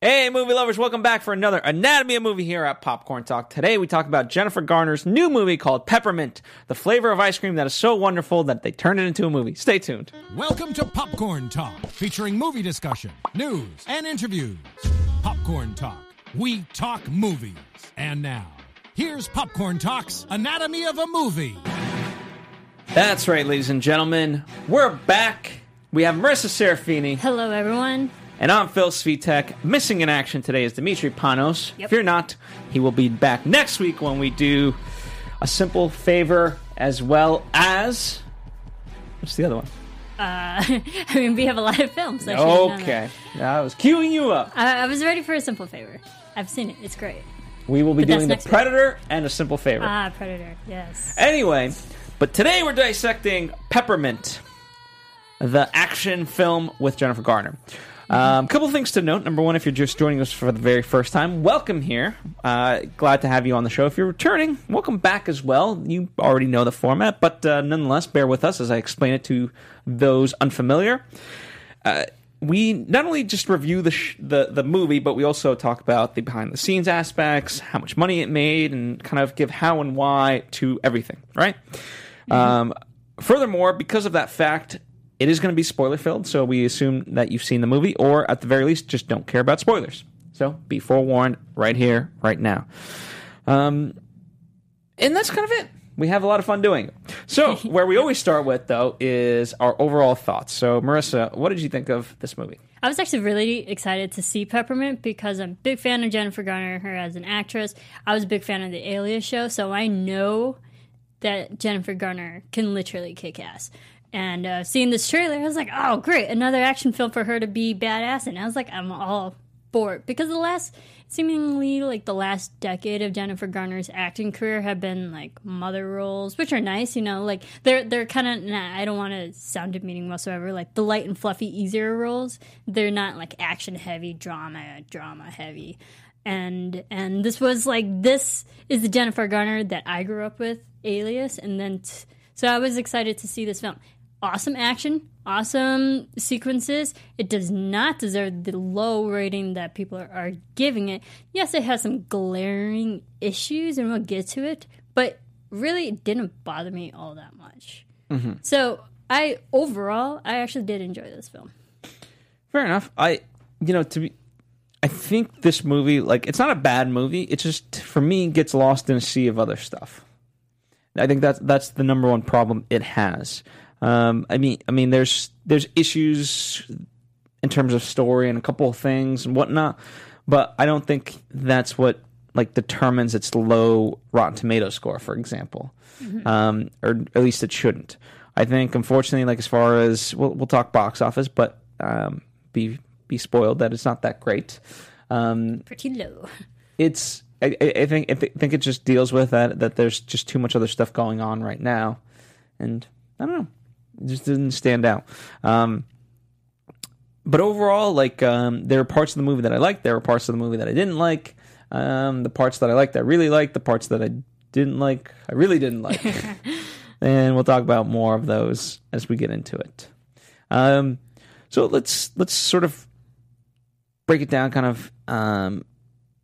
Hey, movie lovers, welcome back for another Anatomy of Movie here at Popcorn Talk. Today we talk about Jennifer Garner's new movie called Peppermint, the flavor of ice cream that is so wonderful that they turned it into a movie. Stay tuned. Welcome to Popcorn Talk, featuring movie discussion, news, and interviews. Popcorn Talk, we talk movies. And now, here's Popcorn Talk's Anatomy of a Movie. That's right, ladies and gentlemen. We're back. We have Marissa Serafini, Hello, everyone. And I'm Phil Svitek. Missing in action today is Dimitri Panos. Yep. Fear not, he will be back next week when we do a simple favor as well as. What's the other one? Uh, I mean, we have a lot of films. so I should've known that. Okay. I was queuing you up. I, I was ready for a simple favor. I've seen it. It's great. We will be But doing The next week. Predator and A Simple Favor. Ah, Predator. Yes. Anyway, but today we're dissecting Peppermint, the action film with Jennifer Garner. Um, couple things to note. Number one, if you're just joining us for the very first time, welcome here. Uh, glad to have you on the show. If you're returning, welcome back as well. You already know the format, but uh, nonetheless, bear with us as I explain it to those unfamiliar. Uh, we not only just review the, sh- the the movie, but we also talk about the behind the scenes aspects, how much money it made, and kind of give how and why to everything. Right. Um, furthermore, because of that fact, it is going to be spoiler filled. So we assume that you've seen the movie, or at the very least, just don't care about spoilers. So be forewarned right here, right now. Um, and that's kind of it. We have a lot of fun doing it. So, where we always start with, though, is our overall thoughts. So, Marissa, what did you think of this movie? I was actually really excited to see Peppermint because I'm a big fan of Jennifer Garner, her as an actress. I was a big fan of the Alias show, so I know that Jennifer Garner can literally kick ass. And uh, seeing this trailer, I was like, oh, great, another action film for her to be badass. And I was like, I'm all for it. Because the last, seemingly like the last decade of Jennifer Garner's acting career have been like mother roles, which are nice, you know, like they're, they're kind of, nah, I don't want to sound demeaning whatsoever, like the light and fluffy, easier roles. They're not like action heavy, drama, drama heavy and and this was like this is the Jennifer Garner that I grew up with, Alias, and then t- so I was excited to see this film. Awesome action, awesome sequences. It does not deserve the low rating that people are, are giving it. Yes, it has some glaring issues, and we'll get to it, but really, it didn't bother me all that much. Mm-hmm. So I overall, I actually did enjoy this film. Fair enough. I, you know, to be, I think this movie, like, it's not a bad movie. It just, for me, gets lost in a sea of other stuff. I think that's that's the number one problem it has. Um, I mean, I mean, there's there's issues in terms of story and a couple of things and whatnot, but I don't think that's what like determines its low Rotten Tomato score, for example, um, or at least it shouldn't. I think, unfortunately, like as far as we'll, we'll talk box office, but um, be be spoiled that it's not that great. Um, Pretty low. it's I, I think I think it just deals with that that there's just too much other stuff going on right now, and I don't know, just didn't stand out. Um, but overall, like um, there are parts of the movie that I liked. There were parts of the movie that I didn't like. Um, the parts that I liked, I really liked. The parts that I didn't like, I really didn't like. and we'll talk about more of those as we get into it. Um, so let's let's sort of break it down, kind of, um,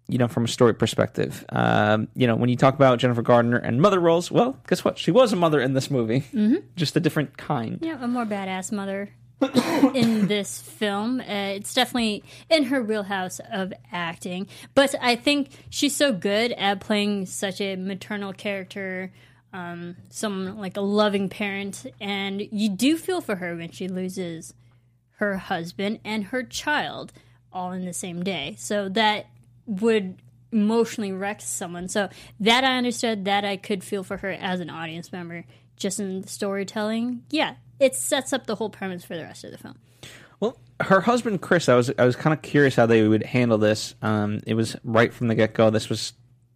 you know, from a story perspective. Um, you know, when you talk about Jennifer Garner and mother roles, well, guess what? She was a mother in this movie, mm-hmm. just a different kind. Yeah, a more badass mother. in this film. Uh, it's definitely in her wheelhouse of acting, but I think she's so good at playing such a maternal character, um, someone like a loving parent, and you do feel for her when she loses her husband and her child all in the same day. So that would emotionally wreck someone. So that I understood, that I could feel for her as an audience member. Just in the storytelling, yeah, it sets up the whole premise for the rest of the film. Well, her husband Chris, I was I was kind of curious how they would handle this. Um, it was right from the get go. This was,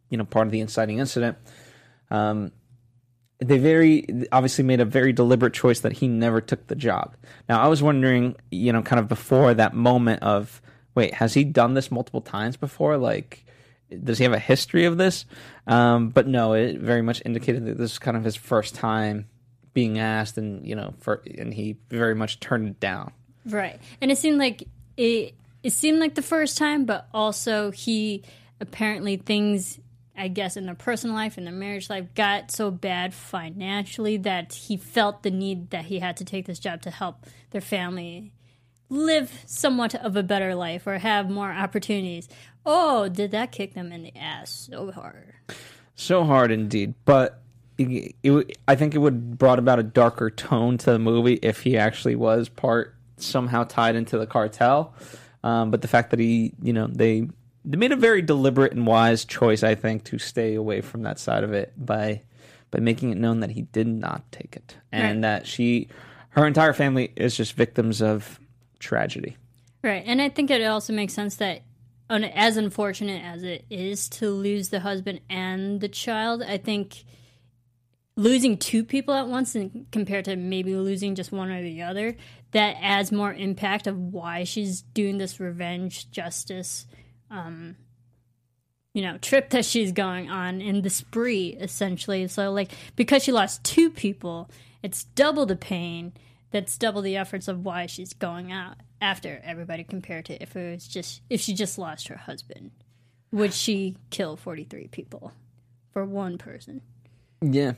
you know, part of the inciting incident. Um, they very obviously made a very deliberate choice that he never took the job. Now, I was wondering, you know, kind of before that moment of, wait, has he done this multiple times before? Like, does he have a history of this? Um, but no, it very much indicated that this is kind of his first time being asked, and you know, for and he very much turned it down. Right, and it seemed like it. It seemed like the first time, but also he apparently things. I guess in their personal life and their marriage life got so bad financially that he felt the need that he had to take this job to help their family live somewhat of a better life or have more opportunities. Oh, did that kick them in the ass so hard? So hard indeed. But it, it, I think it would brought about a darker tone to the movie if he actually was part somehow tied into the cartel. Um, but the fact that he, you know, they they made a very deliberate and wise choice, I think, to stay away from that side of it by by making it known that he did not take it and Right. that she, her entire family is just victims of tragedy. Right, and I think it also makes sense that, as unfortunate as it is to lose the husband and the child, I think losing two people at once, and compared to maybe losing just one or the other, that adds more impact of why she's doing this revenge justice, um, you know, trip that she's going on in the spree, essentially. So, like, because she lost two people, it's double the pain. That's double the efforts of why she's going out after everybody compared to if it was just if she just lost her husband. Would she kill forty three people for one person? Yeah.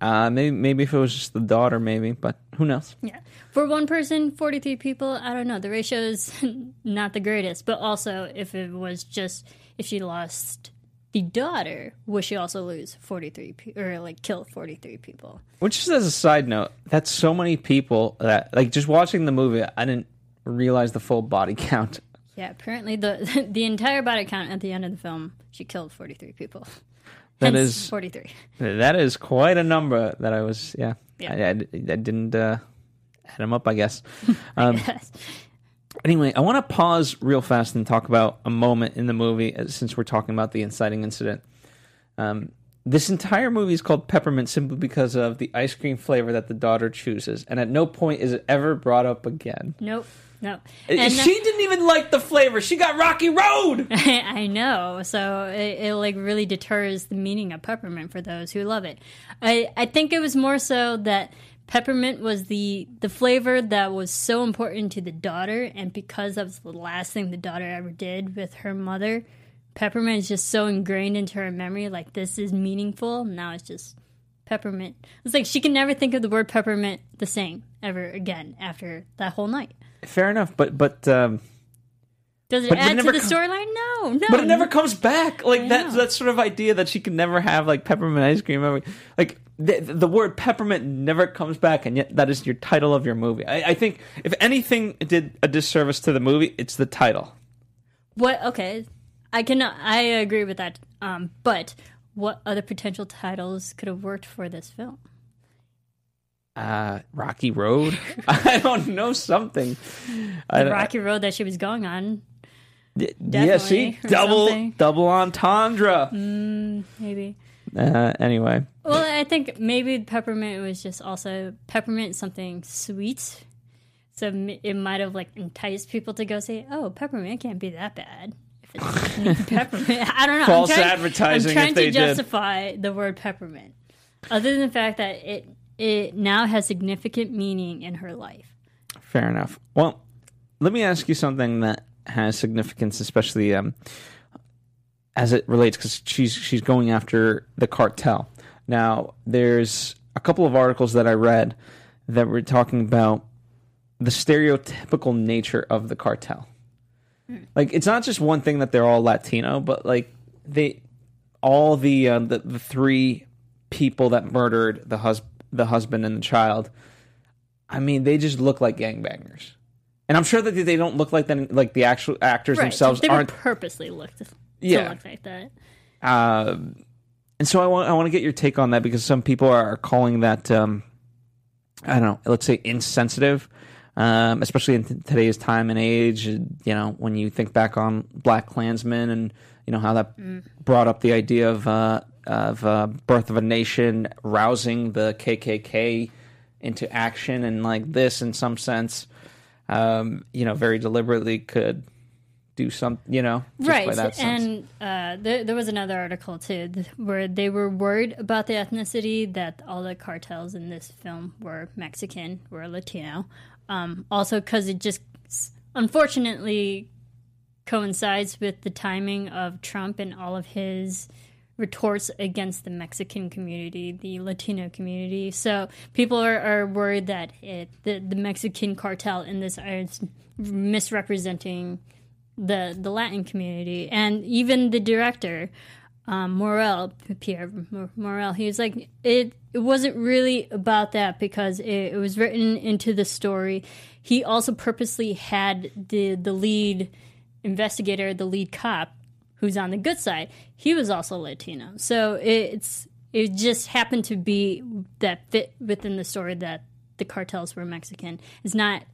Uh, maybe maybe if it was just the daughter, maybe, but who knows? Yeah. For one person, 43 people, I don't know. The ratio is not the greatest. But also, if it was just, if she lost the daughter, would she also lose 43 people, or like kill 43 people? Which just as a side note, that's so many people that like just watching the movie, I didn't realize the full body count. Yeah, apparently the the entire body count at the end of the film, she killed 43 people. That Hence, is 43. that is quite a number that I was yeah. Yeah. I, I, I didn't uh, add them up, I guess. Um, Yes. Anyway, I want to pause real fast and talk about a moment in the movie uh, since we're talking about the inciting incident. Um, this entire movie is called Peppermint simply because of the ice cream flavor that the daughter chooses, and at no point is it ever brought up again. Nope. No. And she didn't even like the flavor. She got Rocky Road. I know. So it, it like really deters the meaning of peppermint for those who love it. I I think it was more so that peppermint was the the flavor that was so important to the daughter, and because that was the last thing the daughter ever did with her mother, peppermint is just so ingrained into her memory. Like this is meaningful. Now it's just peppermint. It's like she can never think of the word peppermint the same ever again after that whole night. Fair enough, but but um, Does it But it add to the com- storyline? No, no. but it never comes back. Like that that sort of idea that she can never have like peppermint ice cream. ever- Like the, the word peppermint never comes back, and yet that is your title of your movie. I, I think if anything did a disservice to the movie, it's the title. What? Okay, I can. I agree with that. Um, but what other potential titles could have worked for this film? Uh, Rocky Road. I don't know something. The Rocky Road that she was going on, Y- yeah, see, double something. double entendre. maybe. Uh, anyway, Well, I think maybe peppermint was just also peppermint something sweet, so it might have like enticed people to go say, "Oh, peppermint can't be that bad." If it's peppermint, I don't know. False I'm trying, advertising I'm trying if they to did. justify the word peppermint, other than the fact that it it now has significant meaning in her life. Fair enough. Well, let me ask you something that has significance, especially um, as it relates, because she's she's going after the cartel. Now, there's a couple of articles that I read that were talking about the stereotypical nature of the cartel. Like it's not just one thing that they're all Latino, but like they all the uh, the, the three people that murdered the hus- the husband and the child. I mean, they just look like gangbangers. And I'm sure that they don't look like them, like the actual actors Right. themselves they aren't purposely looked Yeah. look like that. Um, and so I want I want to get your take on that because some people are calling that um, I don't know, let's say insensitive, um, especially in t- today's time and age. You know, when you think back on BlacKkKlansman and you know how that brought up the idea of uh, of uh, Birth of a Nation rousing the KKK into action, and like this, in some sense, um, you know, very deliberately could do some, you know, right and uh, there, there was another article too where they were worried about the ethnicity that all the cartels in this film were mexican were latino um, also because it just unfortunately coincides with the timing of trump and all of his retorts against the mexican community the latino community. So people are, are worried that it, the, the mexican cartel in this is misrepresenting the the Latin community, and even the director, um, Morel Pierre Morel. He was like, it it wasn't really about that because it, it was written into the story. He also purposely had the the lead investigator, the lead cop, who's on the good side. He was also Latino, so it's it just happened to be that fit within the story that the cartels were Mexican. It's not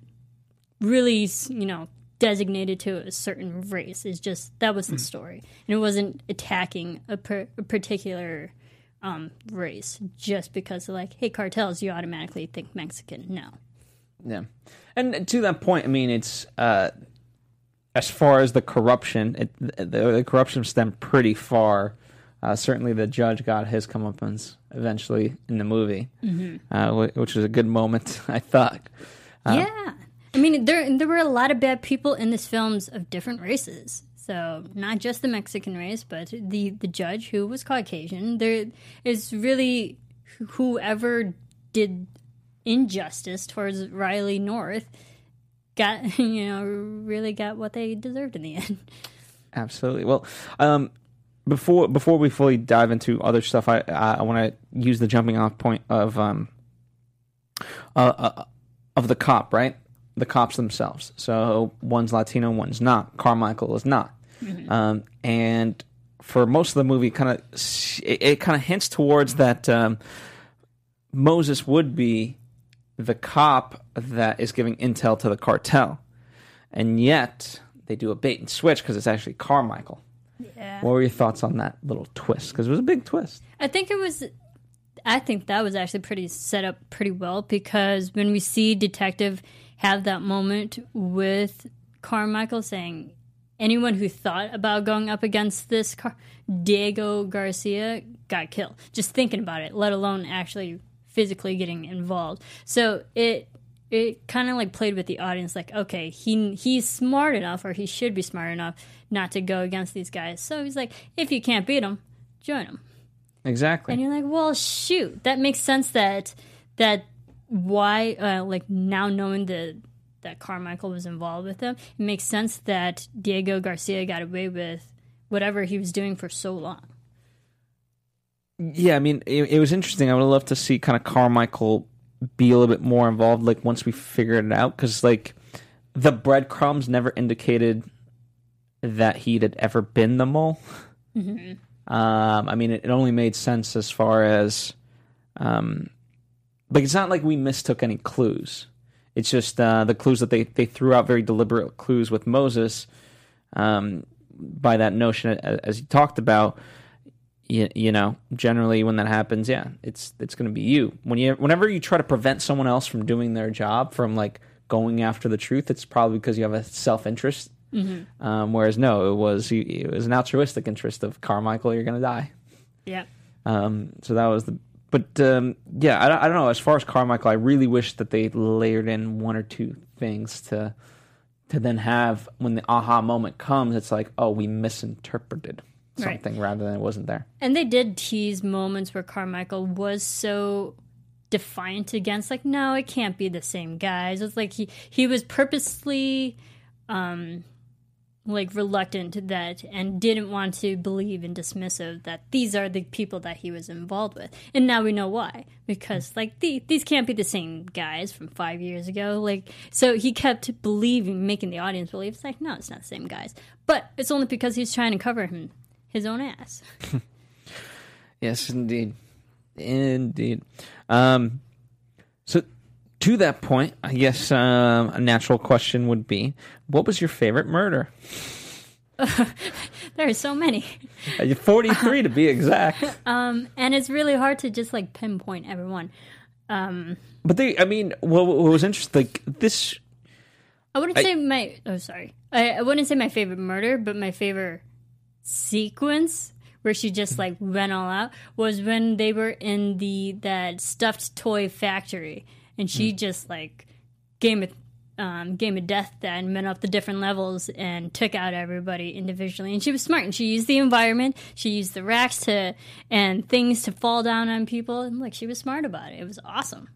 really, you know, designated to a certain race. It's just that was the story, and it wasn't attacking a, per, a particular um, race just because they're like, hey, cartels, you automatically think Mexican. No, Yeah, and to that point, I mean, it's uh, as far as the corruption, it, the, the corruption stemmed pretty far. Uh, certainly, the judge got his comeuppance eventually in the movie, uh, which was a good moment, I thought. yeah. I mean, there there were a lot of bad people in this films of different races. So not just the Mexican race, but the the judge who was Caucasian. There is really whoever did injustice towards Riley North got you know really got what they deserved in the end. Absolutely. Well, um, before before we fully dive into other stuff, I I, I want to use the jumping off point of um uh, uh, of the cop, right? The cops themselves. So one's Latino, one's not. Carmichael is not. Um, and for most of the movie, kind of it, it kind of hints towards that um, Moses would be the cop that is giving intel to the cartel, and yet they do a bait and switch because it's actually Carmichael. Yeah. What were your thoughts on that little twist? Because it was a big twist. I think it was. I think that was actually pretty set up pretty well because when we see Detective have that moment with Carmichael saying, anyone who thought about going up against this car, Diego Garcia got killed. Just thinking about it, let alone actually physically getting involved. So it it kind of like played with the audience like okay he he's smart enough or he should be smart enough not to go against these guys so he's like if you can't beat them join them Exactly. and you're like, well, shoot, that makes sense. That that why, uh, like now knowing that that Carmichael was involved with them, it makes sense that Diego Garcia got away with whatever he was doing for so long. Yeah, I mean, it, it was interesting. I would love to see kind of Carmichael be a little bit more involved, like once we figured it out, because like the breadcrumbs never indicated that he had ever been the mole. Um, I mean, it, it only made sense as far as, um, like it's not like we mistook any clues. It's just uh, the clues that they they threw out very deliberate clues with Moses. Um, by that notion, as you talked about, you, you know, generally when that happens, yeah, it's it's going to be you. When you whenever you try to prevent someone else from doing their job, from like going after the truth, it's probably because you have a self interest. Um, whereas no, it was it was an altruistic interest of Carmichael. You're going to die. Yeah. Um, so that was the. But um, yeah, I, don't- I don't know. As far as Carmichael, I really wish that they layered in one or two things to to then have when the aha moment comes. It's like, oh, we misinterpreted Right. something rather than it wasn't there. And they did tease moments where Carmichael was so defiant against like no it can't be the same guys it's like he he was purposely um like reluctant to that and didn't want to believe and dismissive that these are the people that he was involved with. And now we know why because like the, these can't be the same guys from five years ago. Like so he kept believing making the audience believe it's like no it's not the same guys. But it's only because he's trying to cover him his own ass. Yes, indeed, indeed. Um, so to that point, I guess um, a natural question would be, what was your favorite murder? there are so many Uh, Forty-three to be exact. Um, and it's really hard to just like pinpoint everyone But they, I mean, what, what was interesting, like this. I wouldn't I- say my. Oh, sorry. I, I wouldn't say my favorite murder, but my favorite sequence where she just like went all out was when they were in the that stuffed toy factory, and she just like game of um, game of death then went up the different levels and took out everybody individually. And she was smart, and she used the environment, she used the racks to and things to fall down on people, and like she was smart about it. It was awesome.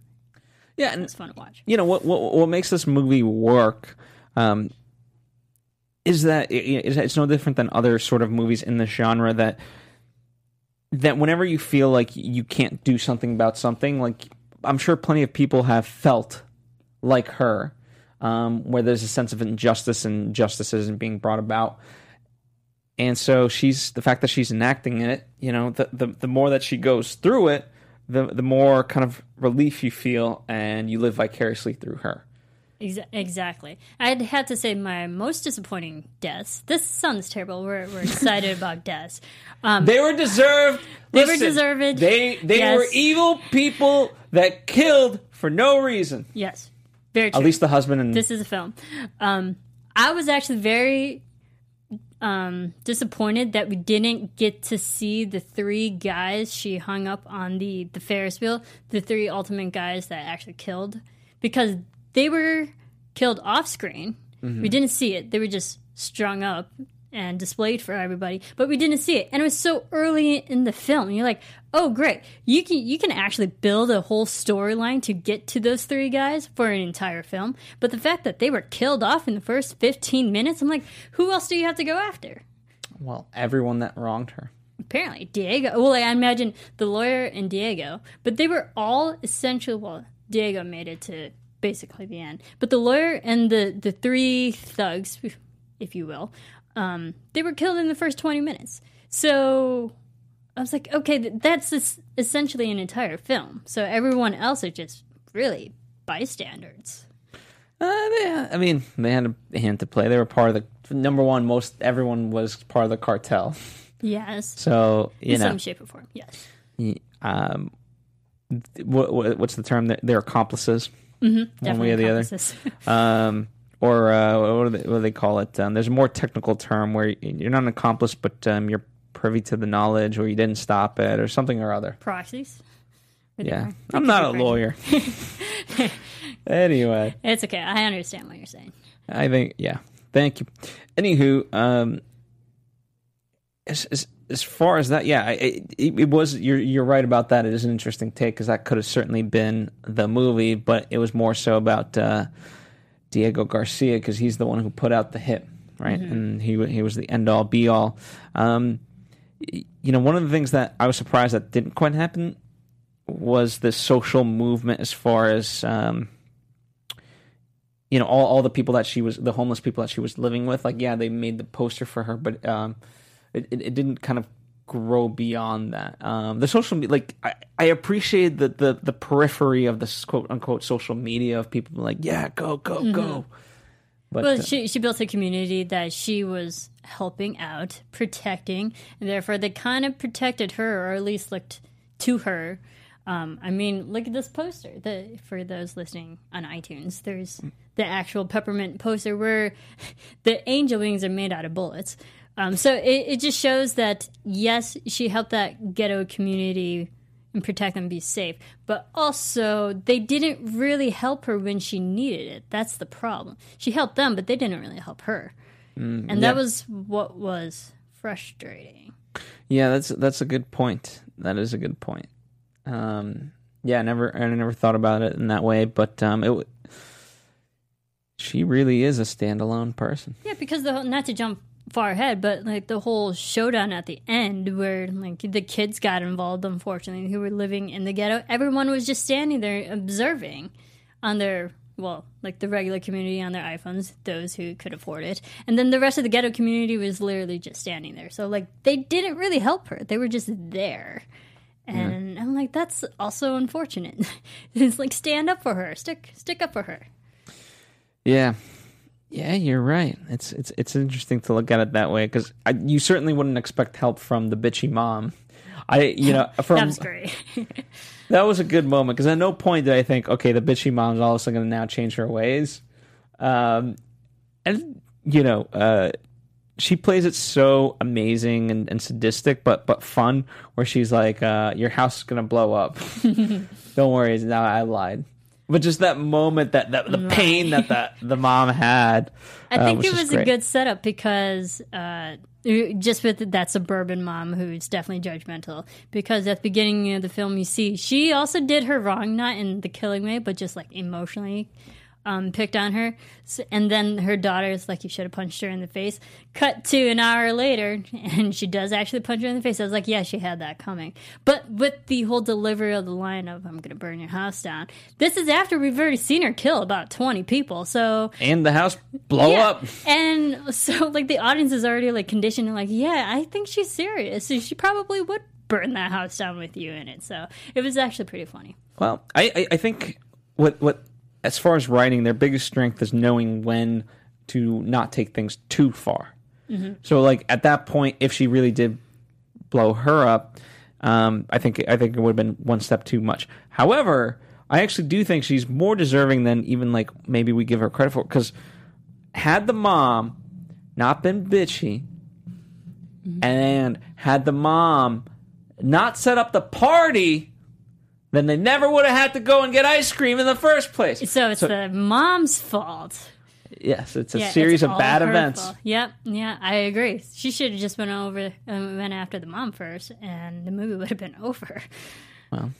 Yeah, and It's fun to watch. you know what what what makes this movie work um, is that it, it- it's no different than other sort of movies in the genre that that whenever you feel like you can't do something about something like i'm sure plenty of people have felt like her um, where there's a sense of injustice and justice isn't being brought about. And so she's the fact that she's enacting it you know the, the the more that she goes through it the the more kind of relief you feel and you live vicariously through her Exa- exactly. I'd have to say my most disappointing deaths. This sounds terrible. We're, we're excited about deaths. Um, they were deserved They were deserved. they they Yes. were evil people that killed for no reason yes, very true. at least the husband and this is a film. Um, I was actually very um, disappointed that we didn't get to see the three guys she hung up on the the Ferris wheel. The three ultimate guys that actually killed because they were killed off screen. We mm-hmm. didn't see it. They were just strung up and displayed for everybody, but we didn't see it. And it was so early in the film. You're like, "Oh, great. You can you can actually build a whole storyline to get to those three guys for an entire film." But the fact that they were killed off in the first 15 minutes, I'm like, "Who else do you have to go after?" well everyone that wronged her apparently Diego. Well, I imagine the lawyer and Diego, but they were all essentially. Well, Diego made it to basically the end, but the lawyer and the the three thugs, if you will, um, they were killed in the first twenty minutes. So I was like, okay, that's es- essentially an entire film. So everyone else are just really bystanders. uh, they, i mean they had a hand to play they were part of the number one most everyone was part of the cartel Yes, so you in know some shape or form. Yes. um what, what, what's the term they're accomplices one way or the other um, or uh, what, do they, what do they call it? Um, there's a more technical term where you're not an accomplice, but um, you're privy to the knowledge, or you didn't stop it, or something or other. Proxies. Yeah, I'm not a lawyer. anyway, It's okay. I understand what you're saying. I think yeah. Thank you. Anywho, um, as as, as far as that, yeah, it, it, it was. You're you're right about that. It is an interesting take because that could have certainly been the movie, but it was more so about uh, Diego Garcia because he's the one who put out the hit, right? And he he was the end all be all. Um, you know, one of the things that I was surprised that didn't quite happen was the social movement as far as um, you know all, all the people that she was the homeless people that she was living with like yeah they made the poster for her but um it, it, it didn't kind of grow beyond that um the social media, like i, I appreciate the, the the periphery of this quote unquote social media of people like yeah go go go but Well, uh, she she built a community that she was helping out, protecting, and therefore they kind of protected her, or at least looked to her. Um, I mean, look at this poster. The for those listening on iTunes, there's the actual peppermint poster where the angel wings are made out of bullets. Um, so it, it just shows that yes, she helped that ghetto community and protect them, be safe. But also, they didn't really help her when she needed it. That's the problem. She helped them, but they didn't really help her, and yeah. that was what was frustrating. Yeah, that's that's a good point. That is a good point. Um, Yeah, I never I never thought about it in that way, but um, it. w- She really is a standalone person. Yeah, because the whole, not to jump far ahead, but like the whole showdown at the end where like the kids got involved, unfortunately, who were living in the ghetto, everyone was just standing there observing on their well, like the regular community on their iPhones, those who could afford it. And then the rest of the ghetto community was literally just standing there. So like they didn't really help her. They were just there. And I'm like, that's also unfortunate. it's like stand up for her. Stick stick up for her. Yeah, yeah, you're right. It's it's it's interesting to look at it that way because you certainly wouldn't expect help from the bitchy mom. I you know from that was great. that was a good moment because at no point did I think, okay, the bitchy mom's all of a sudden going to now change her ways. Um, and you know, uh, she plays it so amazing and, and sadistic, but but fun. Where she's like, uh, "Your house is going to blow up. Don't worry, now I lied." But just that moment, that, that the pain that the the mom had. I uh, think it was a good setup because uh, just with that suburban mom who's definitely judgmental. Because at the beginning of the film, you see she also did her wrong, not in the killing way, but just like emotionally um, picked on her. And then her daughter's like, "You should have punched her in the face." Cut to an hour later, and she does actually punch her in the face. I was like, "Yeah, she had that coming." But with the whole delivery of the line of "I'm going to burn your house down," this is after we've already seen her kill about twenty people. So and the house blow yeah. up. And so, like, the audience is already like conditioned, like, yeah, I think she's serious. So she probably would burn that house down with you in it. So it was actually pretty funny. Well, I, I, I think what what as far as writing, their biggest strength is knowing when to not take things too far. So, like at that point, if she really did blow her up, um, I think I think it would have been one step too much. However, I actually do think she's more deserving than even like maybe we give her credit for. Because had the mom not been bitchy, and had the mom not set up the party then they never would have had to go and get ice cream in the first place. So it's the mom's fault. yes, it's a Yeah, series it's of bad events. fault. Yep, yeah, I agree. She should have just went over, um, went after the mom first, and the movie would have been over. Well,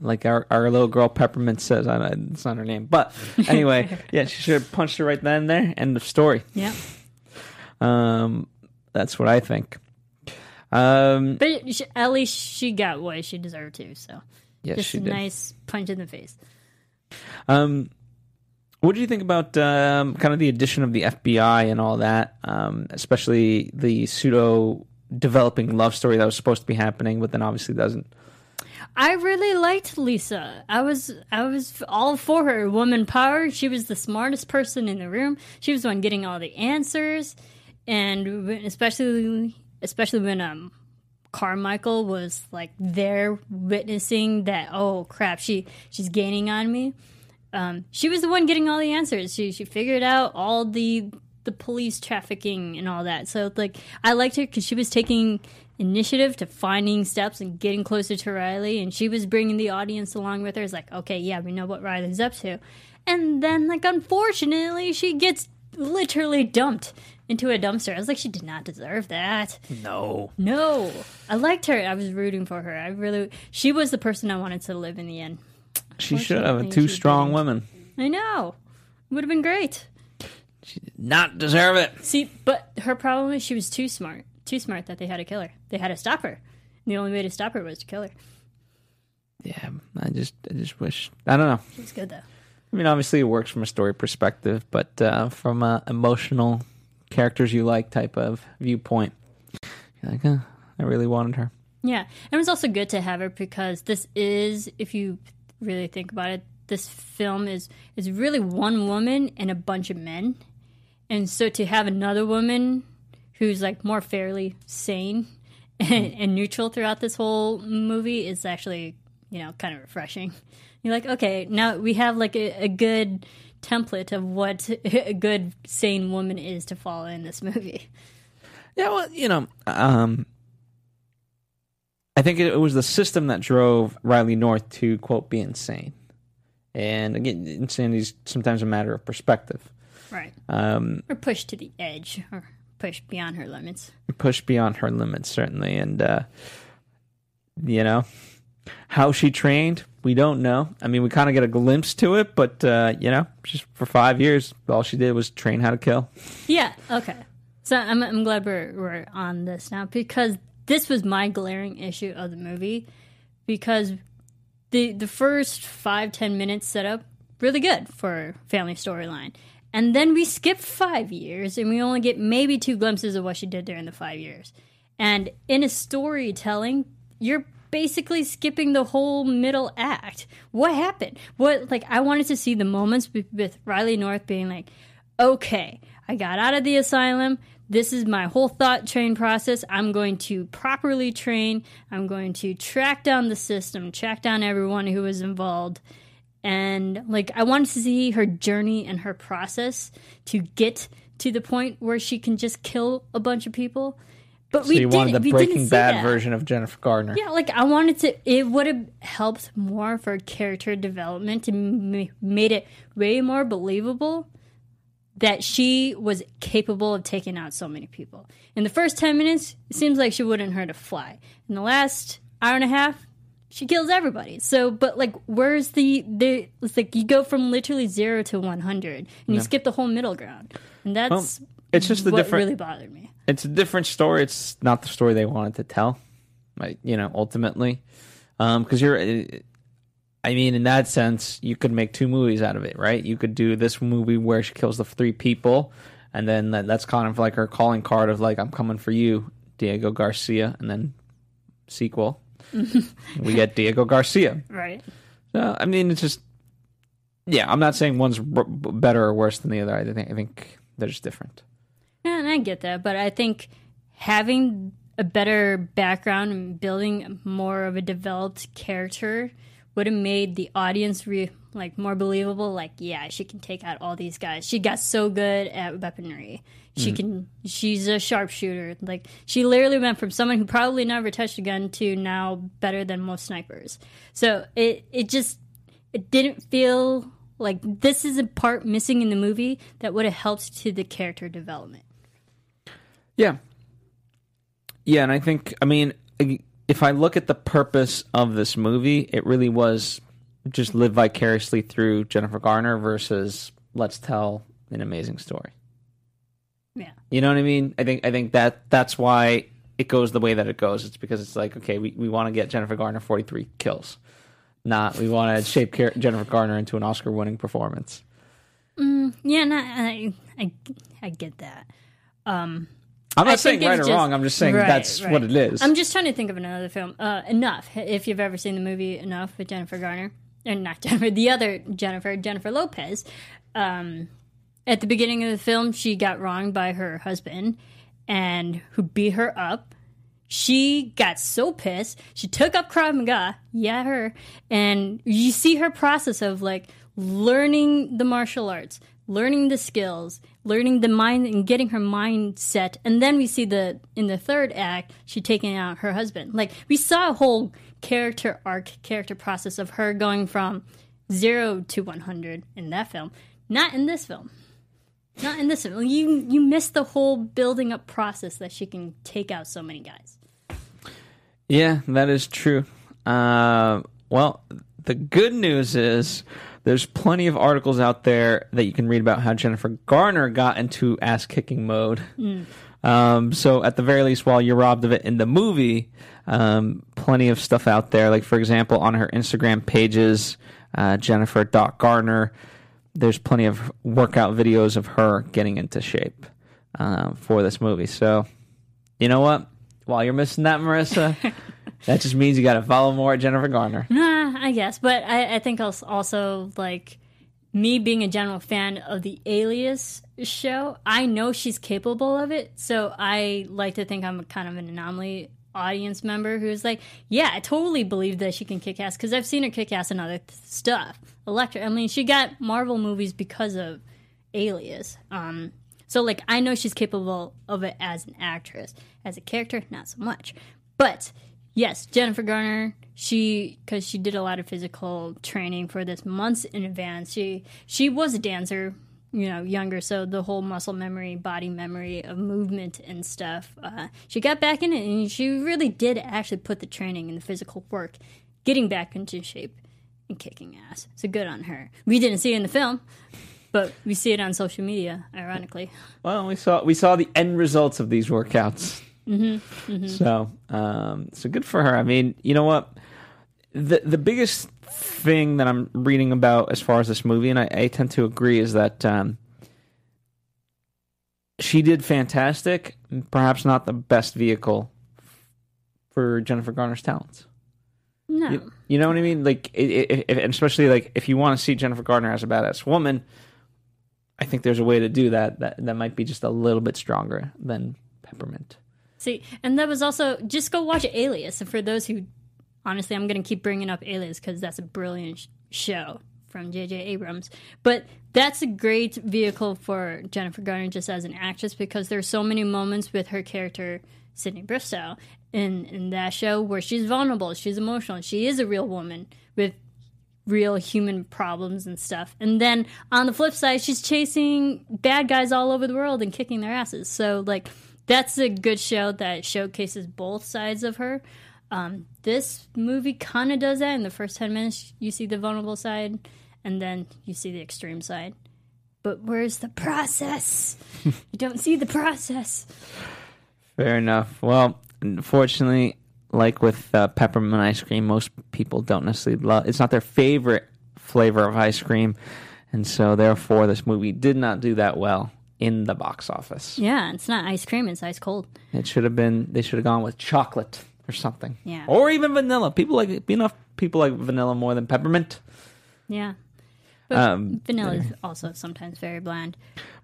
like our, our little girl Peppermint says, I don't, it's not her name, but anyway, yeah, she should have punched her right then and there. End of story. Yeah, Um, that's what I think. Um, but she, at least she got what she deserved to. So yes, just she a did. nice punch in the face. Um, what do you think about um, kind of the addition of the FBI and all that, um, especially the pseudo developing love story that was supposed to be happening, but then obviously doesn't? I really liked Lisa. I was I was all for her woman power. She was the smartest person in the room. She was the one getting all the answers, and especially especially when um Carmichael was like there witnessing that. Oh crap! She she's gaining on me. Um, she was the one getting all the answers. She she figured out all the the police trafficking and all that. So like I liked her because she was taking initiative to finding steps and getting closer to Riley, and she was bringing the audience along with her. It's like okay, yeah, we know what Riley's up to, and then like unfortunately she gets literally dumped into a dumpster. I was like, she did not deserve that. No. No, I liked her. I was rooting for her. I really, she was the person I wanted to live in the end. She should have two strong didn't. women. I know. Would have been great. She did not deserve it. See, but her problem is she was too smart. Too smart that they had to kill her. They had to stop her. And the only way to stop her was to kill her. Yeah, I just, I just wish. I don't know. She's good though. I mean, obviously, it works from a story perspective, but uh, from a emotional characters you like type of viewpoint, you're like, uh, I really wanted her. Yeah, and it was also good to have her because this is, if you really think about it, this film is is really one woman and a bunch of men, and so to have another woman who's like more fairly sane and, and neutral throughout this whole movie is actually you know kind of refreshing. You're like, okay, now we have like a, a good template of what a good sane woman is to follow in this movie. Yeah, well, you know, um, I think it, it was the system that drove Riley North to quote be insane, and again, insanity is sometimes a matter of perspective. Right. Um, Or pushed to the edge or pushed beyond her limits. push beyond her limits certainly, and uh, you know, How she trained, we don't know. I mean, we kind of get a glimpse to it, but uh, you know, just for five years, all she did was train how to kill. Yeah. Okay. So I'm I'm glad we're we're on this now because this was my glaring issue of the movie because the the first five ten minutes set up really good for family storyline. And then we skip five years and we only get maybe two glimpses of what she did during the five years. And in a storytelling, you're basically skipping the whole middle act. What happened? What, like, I wanted to see the moments with, Riley North being like, okay, I got out of the asylum. This is my whole thought train process. I'm going to properly train. I'm going to track down the system, track down everyone who was involved and like I wanted to see her journey and her process to get to the point where she can just kill a bunch of people. But So we you didn't. wanted the Breaking Bad version of Jennifer Garner. Yeah, like I wanted to. It would have helped more for character development and m- made it way more believable that she was capable of taking out so many people. In the first ten minutes, it seems like she wouldn't hurt a fly. In the last hour and a half, she kills everybody. So, but like, where's the the? It's like you go from literally zero to one hundred, and you skip the whole middle ground, and that's it's just the what different. really bothered me. It's a different story. It's not the story they wanted to tell, like you know, ultimately, um, because you're. I mean, in that sense, you could make two movies out of it, right? You could do this movie where she kills the three people, and then that, that's kind of like her calling card of like, "I'm coming for you, Diego Garcia," and then sequel, we get Diego Garcia. Right. So, I mean, it's just, yeah. I'm not saying one's better or worse than the other. I think I think they're just different. And I get that, but I think having a better background and building more of a developed character would have made the audience re- like more believable. Like, yeah, she can take out all these guys. She got so good at weaponry. She mm. can. She's a sharpshooter. Like, she literally went from someone who probably never touched a gun to now better than most snipers. So it it just it didn't feel like this is a part missing in the movie that would have helped to the character development. Yeah. Yeah, and I think I mean if I look at the purpose of this movie, it really was just live vicariously through Jennifer Garner versus let's tell an amazing story. Yeah. You know what I mean? I think I think that that's why it goes the way that it goes. It's because it's like okay, we, we want to get Jennifer Garner 43 kills. Not we want to shape Jennifer Garner into an Oscar winning performance. Mm, yeah, and I, I, I, I get that. Um, I'm not I saying right or just- wrong. I'm just saying Right, that's right. what it is. I'm just trying to think of another film. Uh, Enough, if you've ever seen the movie Enough with Jennifer Garner, or not Jennifer, the other Jennifer, Jennifer Lopez. Um, at the beginning of the film, she got wronged by her husband, and who beat her up. She got so pissed. She took up Krav Maga, yeah, her, and you see her process of like learning the martial arts, learning the skills, learning the mind, and getting her mind set. And then we see the in the third act, she taking out her husband. Like we saw a whole character arc, character process of her going from zero to one hundred in that film. Not in this film. Not in this film. You you miss the whole building up process that she can take out so many guys. Yeah, that is true. Uh, well, the good news is there's plenty of articles out there that you can read about how Jennifer Garner got into ass kicking mode. Um, so, at the very least, while you're robbed of it in the movie, um, plenty of stuff out there. Like, for example, on her Instagram pages, uh, Jennifer Garner, there's plenty of workout videos of her getting into shape uh, for this movie. So, you know what? While you're missing that, Marissa, that just means you got to follow more at Jennifer Garner. Nah, I guess, but I, I think also like me being a general fan of the Alias show, I know she's capable of it. So I like to think I'm kind of an anomaly audience member who's like, yeah, I totally believe that she can kick ass because I've seen her kick ass in other th- stuff. Elektra, I mean, she got Marvel movies because of Alias. Um, so like I know she's capable of it as an actress, as a character, not so much. But yes, Jennifer Garner, she because she did a lot of physical training for this months in advance. She she was a dancer, you know, younger, so the whole muscle memory, body memory of movement and stuff. Uh, she got back in it, and she really did actually put the training and the physical work getting back into shape and kicking ass. So good on her. We didn't see it in the film, but we see it on social media, ironically. Well, we saw we saw the end results of these workouts. Mm-hmm, So, um, so good for her. I mean, you know what? The the biggest thing that I'm reading about as far as this movie, and I, I tend to agree, is that um, she did fantastic. Perhaps not the best vehicle for Jennifer Garner's talents. No. You, you know what I mean? Like, it, it, especially like if you want to see Jennifer Garner as a badass woman, I think there's a way to do that. That that might be just a little bit stronger than Peppermint. See, and that was also just go watch Alias. And for those who, honestly, I'm going to keep bringing up Alias because that's a brilliant sh- show from J.J. Abrams. But that's a great vehicle for Jennifer Garner just as an actress because there's so many moments with her character Sydney Bristow in in that show where she's vulnerable, she's emotional, she is a real woman with real human problems and stuff. And then on the flip side, she's chasing bad guys all over the world and kicking their asses. So like that's a good show that showcases both sides of her. Um, this movie kind of does that. In the first 10 minutes, you see the vulnerable side, and then you see the extreme side. But where's the process? you don't see the process. Fair enough. Well, unfortunately, like with uh, peppermint ice cream, most people don't necessarily love. It's not their favorite flavor of ice cream, and so therefore, this movie did not do that well in the box office. Yeah, it's not ice cream, it's ice cold. It should have been. They should have gone with chocolate or something. Yeah. Or even vanilla. People like enough. People like vanilla more than peppermint. Yeah. But Um, vanilla is also sometimes very bland.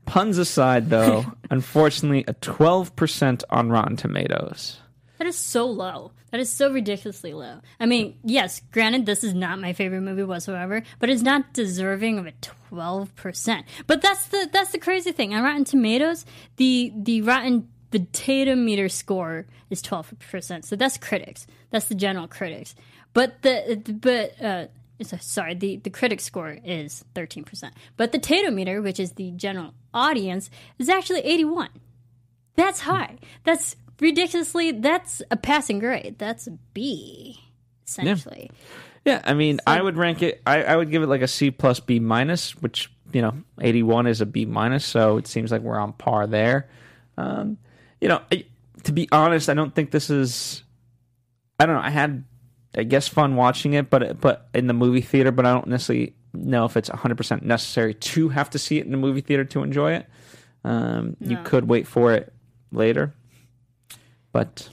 Puns aside, though, unfortunately, a twelve percent on Rotten Tomatoes. That is so low. That is so ridiculously low. I mean, yes, granted, this is not my favorite movie whatsoever, but it's not deserving of a twelve percent. But that's the that's the crazy thing. On Rotten Tomatoes, the the Rotten Potato Meter score is twelve percent. So that's critics. That's the general critics. But the but uh, so- sorry, the the critic score is thirteen percent. But the Tato Meter, which is the general audience, is actually eighty one. That's high. That's ridiculously. That's a passing grade. That's a B, essentially. Yeah, I mean, I would rank it. I, I would give it like a C plus B minus, which you know, eighty one is a B minus, so it seems like we're on par there. Um, you know, I, to be honest, I don't think this is. I don't know. I had, I guess, fun watching it, but but in the movie theater, but I don't necessarily know if it's hundred percent necessary to have to see it in the movie theater to enjoy it. Um, You could wait for it later, but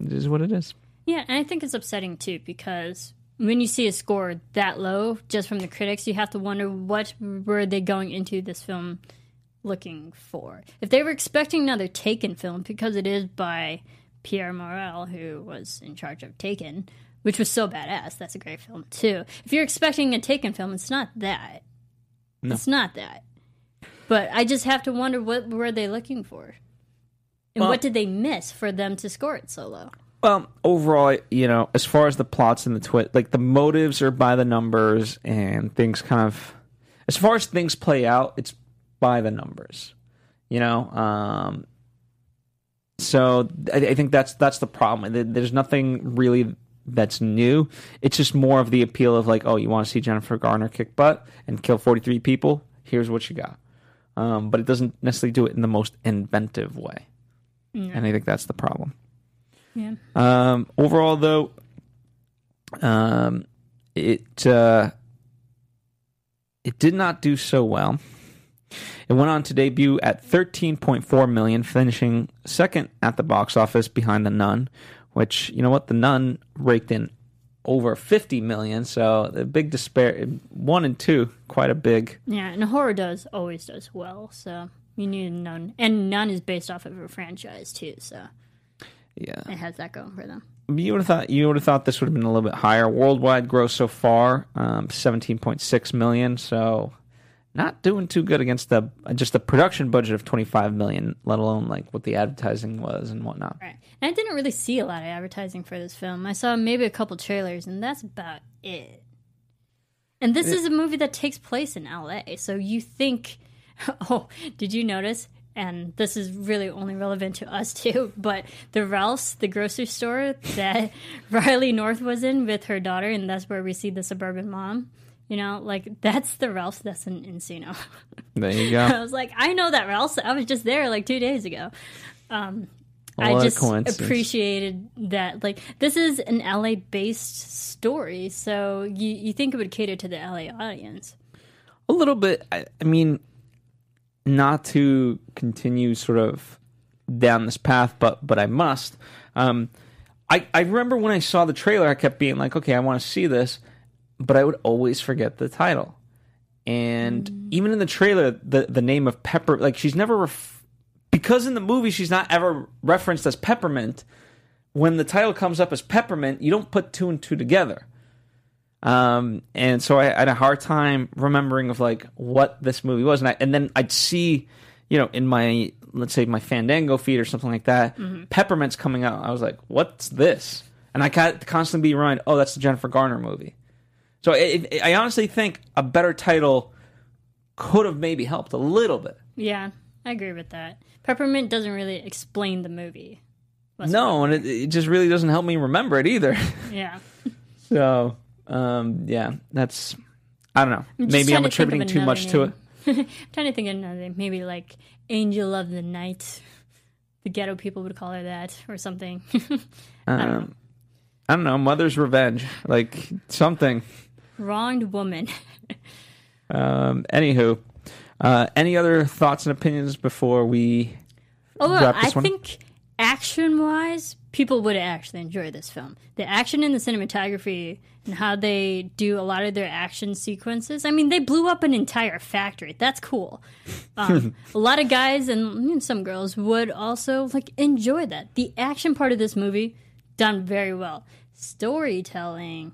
it is what it is. Yeah, and I think it's upsetting too because when you see a score that low just from the critics, you have to wonder what were they going into this film looking for. If they were expecting another Taken film, because it is by Pierre Morel, who was in charge of Taken, which was so badass. That's a great film too. If you're expecting a Taken film, it's not that. It's not that. But I just have to wonder what were they looking for, and Well- what did they miss for them to score it so low? Well, overall, you know, as far as the plots and the twist, like the motives are by the numbers, and things kind of, as far as things play out, it's by the numbers, you know. Um, so I, I think that's that's the problem. There's nothing really that's new. It's just more of the appeal of like, oh, you want to see Jennifer Garner kick butt and kill 43 people? Here's what you got. Um, but it doesn't necessarily do it in the most inventive way, and I think that's the problem. Yeah. Um, overall, though, um, it uh, it did not do so well. It went on to debut at 13.4 million, finishing second at the box office behind The Nun, which you know what, The Nun raked in over 50 million. So the big despair, one and two, quite a big. Yeah, and horror does always does well, so you need none. And Nun is based off of a franchise too, so Yeah, it has that going for them. you would have thought you would have thought this would have been a little bit higher. Worldwide gross so far, um, seventeen point six million. So not doing too good against the just the production budget of twenty five million, let alone like what the advertising was and whatnot. Right. And I didn't really see a lot of advertising for this film. I saw maybe a couple trailers, and that's about it. And this is a movie that takes place in LA, so you think, oh, did you notice? and this is really only relevant to us too, but the Ralph's, the grocery store that Riley North was in with her daughter, and that's where we see the suburban mom. You know, like that's the Ralph's that's in Encino. There you go. I was like, I know that Ralph's. I was just there like two days ago. Um, I just appreciated that. Like, this is an LA based story, so you, you think it would cater to the LA audience. A little bit. I, I mean, not to continue sort of down this path, but but I must. Um, I I remember when I saw the trailer, I kept being like, okay, I want to see this, but I would always forget the title. And even in the trailer, the the name of Pepper, like she's never ref- because in the movie she's not ever referenced as Peppermint. When the title comes up as Peppermint, you don't put two and two together. Um, and so I, had a hard time remembering of like what this movie was, and I, and then I'd see, you know, in my let's say my Fandango feed or something like that, Peppermint's coming out. I was like, what's this? And I got constantly be reminded, oh, that's the Jennifer Garner movie. So it, it, I honestly think a better title could have maybe helped a little bit. Yeah, I agree with that. Peppermint doesn't really explain the movie. No, and it, it just really doesn't help me remember it either. Yeah. so um, yeah, that's I don't know. just Maybe I'm to attributing too much to it. name. trying to think of another name. Maybe like Angel of the Night. The ghetto people would call her that or something. I don't um, I don't know. Mother's Revenge, like something. Wronged woman. Um, anywho, uh, any other thoughts and opinions before we? Wrap I think action wise, people would actually enjoy this film. The action and the cinematography and how they do a lot of their action sequences. I mean, they blew up an entire factory. That's cool. Um, a lot of guys and some girls would also like enjoy that. The action part of this movie done very well. Storytelling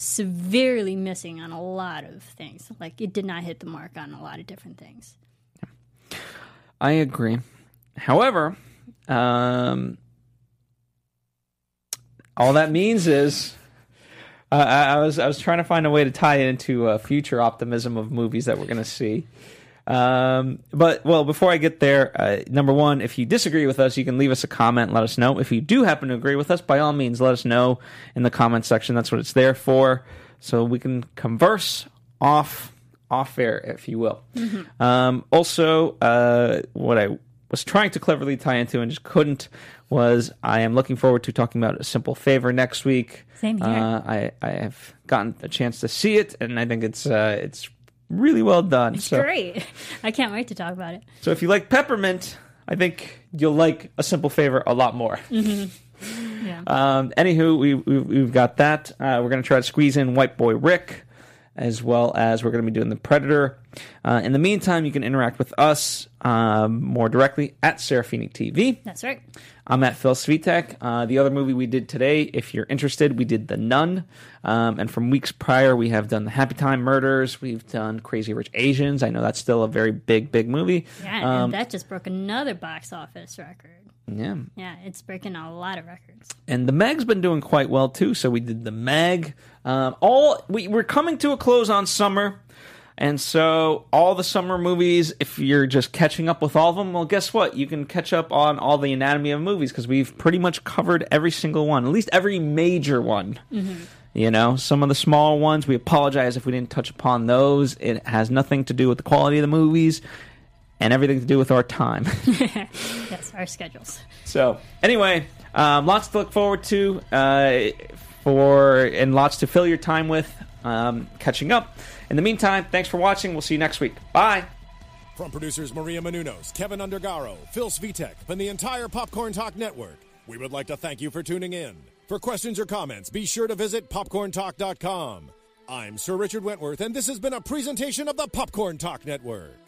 severely missing on a lot of things. Like it did not hit the mark on a lot of different things. I agree. However, um, all that means is. Uh, I, I was I was trying to find a way to tie it into uh, future optimism of movies that we're going to see. Um, but well, before I get there, uh, number one, if you disagree with us, you can leave us a comment. Let us know. If you do happen to agree with us, by all means, let us know in the comment section. That's what it's there for, so we can converse off off air, if you will. Um, also, uh, what I was trying to cleverly tie into and just couldn't was I am looking forward to talking about a simple favor next week. Same here. Uh, I I have gotten a chance to see it, and I think it's uh, it's really well done. so, Great. I can't wait to talk about it. so if you like peppermint, I think you'll like a simple favor a lot more. Yeah. Um, anywho, we, we, we've got that. Uh, we're going to try to squeeze in White Boy Rick, as well as we're going to be doing the Predator. Uh, in the meantime, you can interact with us um, more directly at Serafini TV. That's right. I'm at Phil Svitek. Uh, the other movie we did today, if you're interested, we did The Nun. Um, and from weeks prior, we have done The Happy Time Murders. We've done Crazy Rich Asians. I know that's still a very big, big movie. Yeah, Um, and that just broke another box office record. Yeah. Yeah, it's breaking a lot of records. and the Meg's been doing quite well too. So we did the Meg. Um, all we, we're coming to a close on summer, and so all the summer movies. If you're just catching up with all of them, well, guess what? You can catch up on all the Anatomy of movies because we've pretty much covered every single one, at least every major one. You know, some of the small ones. We apologize if we didn't touch upon those. It has nothing to do with the quality of the movies. And everything to do with our time. Yes, our schedules. So anyway, um, lots to look forward to uh, for and lots to fill your time with um, catching up. In the meantime, thanks for watching. We'll see you next week. Bye. From producers Maria Menounos, Kevin Undergaro, Phil Svitek, and the entire Popcorn Talk Network, we would like to thank you for tuning in. For questions or comments, be sure to visit popcorntalk.com. I'm Sir Richard Wentworth, and this has been a presentation of the Popcorn Talk Network.